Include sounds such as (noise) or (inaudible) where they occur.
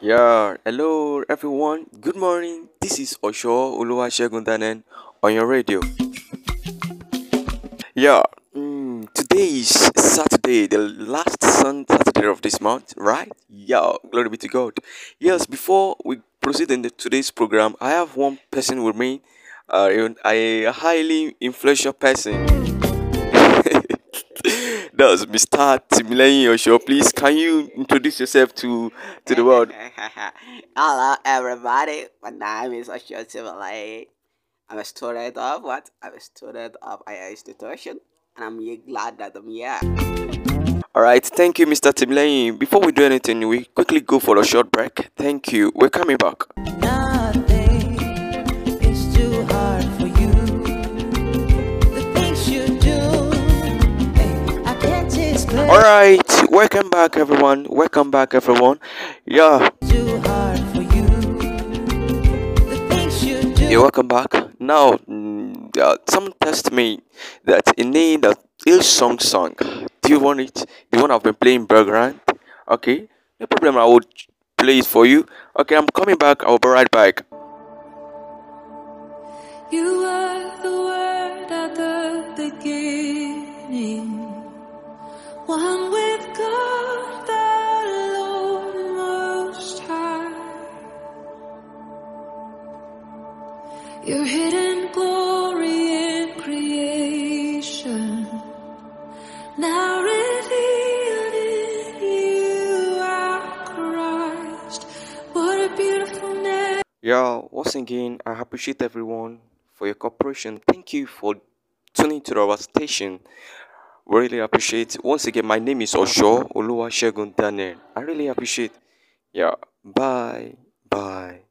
Yeah, hello everyone. Good morning. This is Osho Oluwasegun Daniel on your radio. Yeah, mm, today is Saturday, the last sun Saturday of this month, right? Yeah, glory be to God. Yes, before we proceed in the, today's program, I have one person with me, uh, a highly influential person. That's Mr. Timileyin Osho. Please, can you introduce yourself to to the world? (laughs) Hello, everybody. My name is Osho Timileyin. I'm a student of what? I'm a student of our institution, and I'm really glad that I'm here. All right, thank you, Mr. Timileyin. Before we do anything, we quickly go for a short break. Thank you. We're coming back. Explain. All right, welcome back, everyone. Welcome back, everyone. Yeah, Too hard for you. The things you do. you're welcome back. Now, mm, yeah, some test me that in need a ill song song. Do you want it? The one I've been playing background. Okay, no problem. I will play it for you. Okay, I'm coming back. I'll be right back. You are the word at the beginning. One Your hidden glory in creation. Now revealed in you, our Christ. What a beautiful name. Yeah, once again, I appreciate everyone for your cooperation. Thank you for tuning to our station. Really appreciate. Once again, my name is Osho Oluwasegun Daniel. I really appreciate. Yeah, Bye. bye.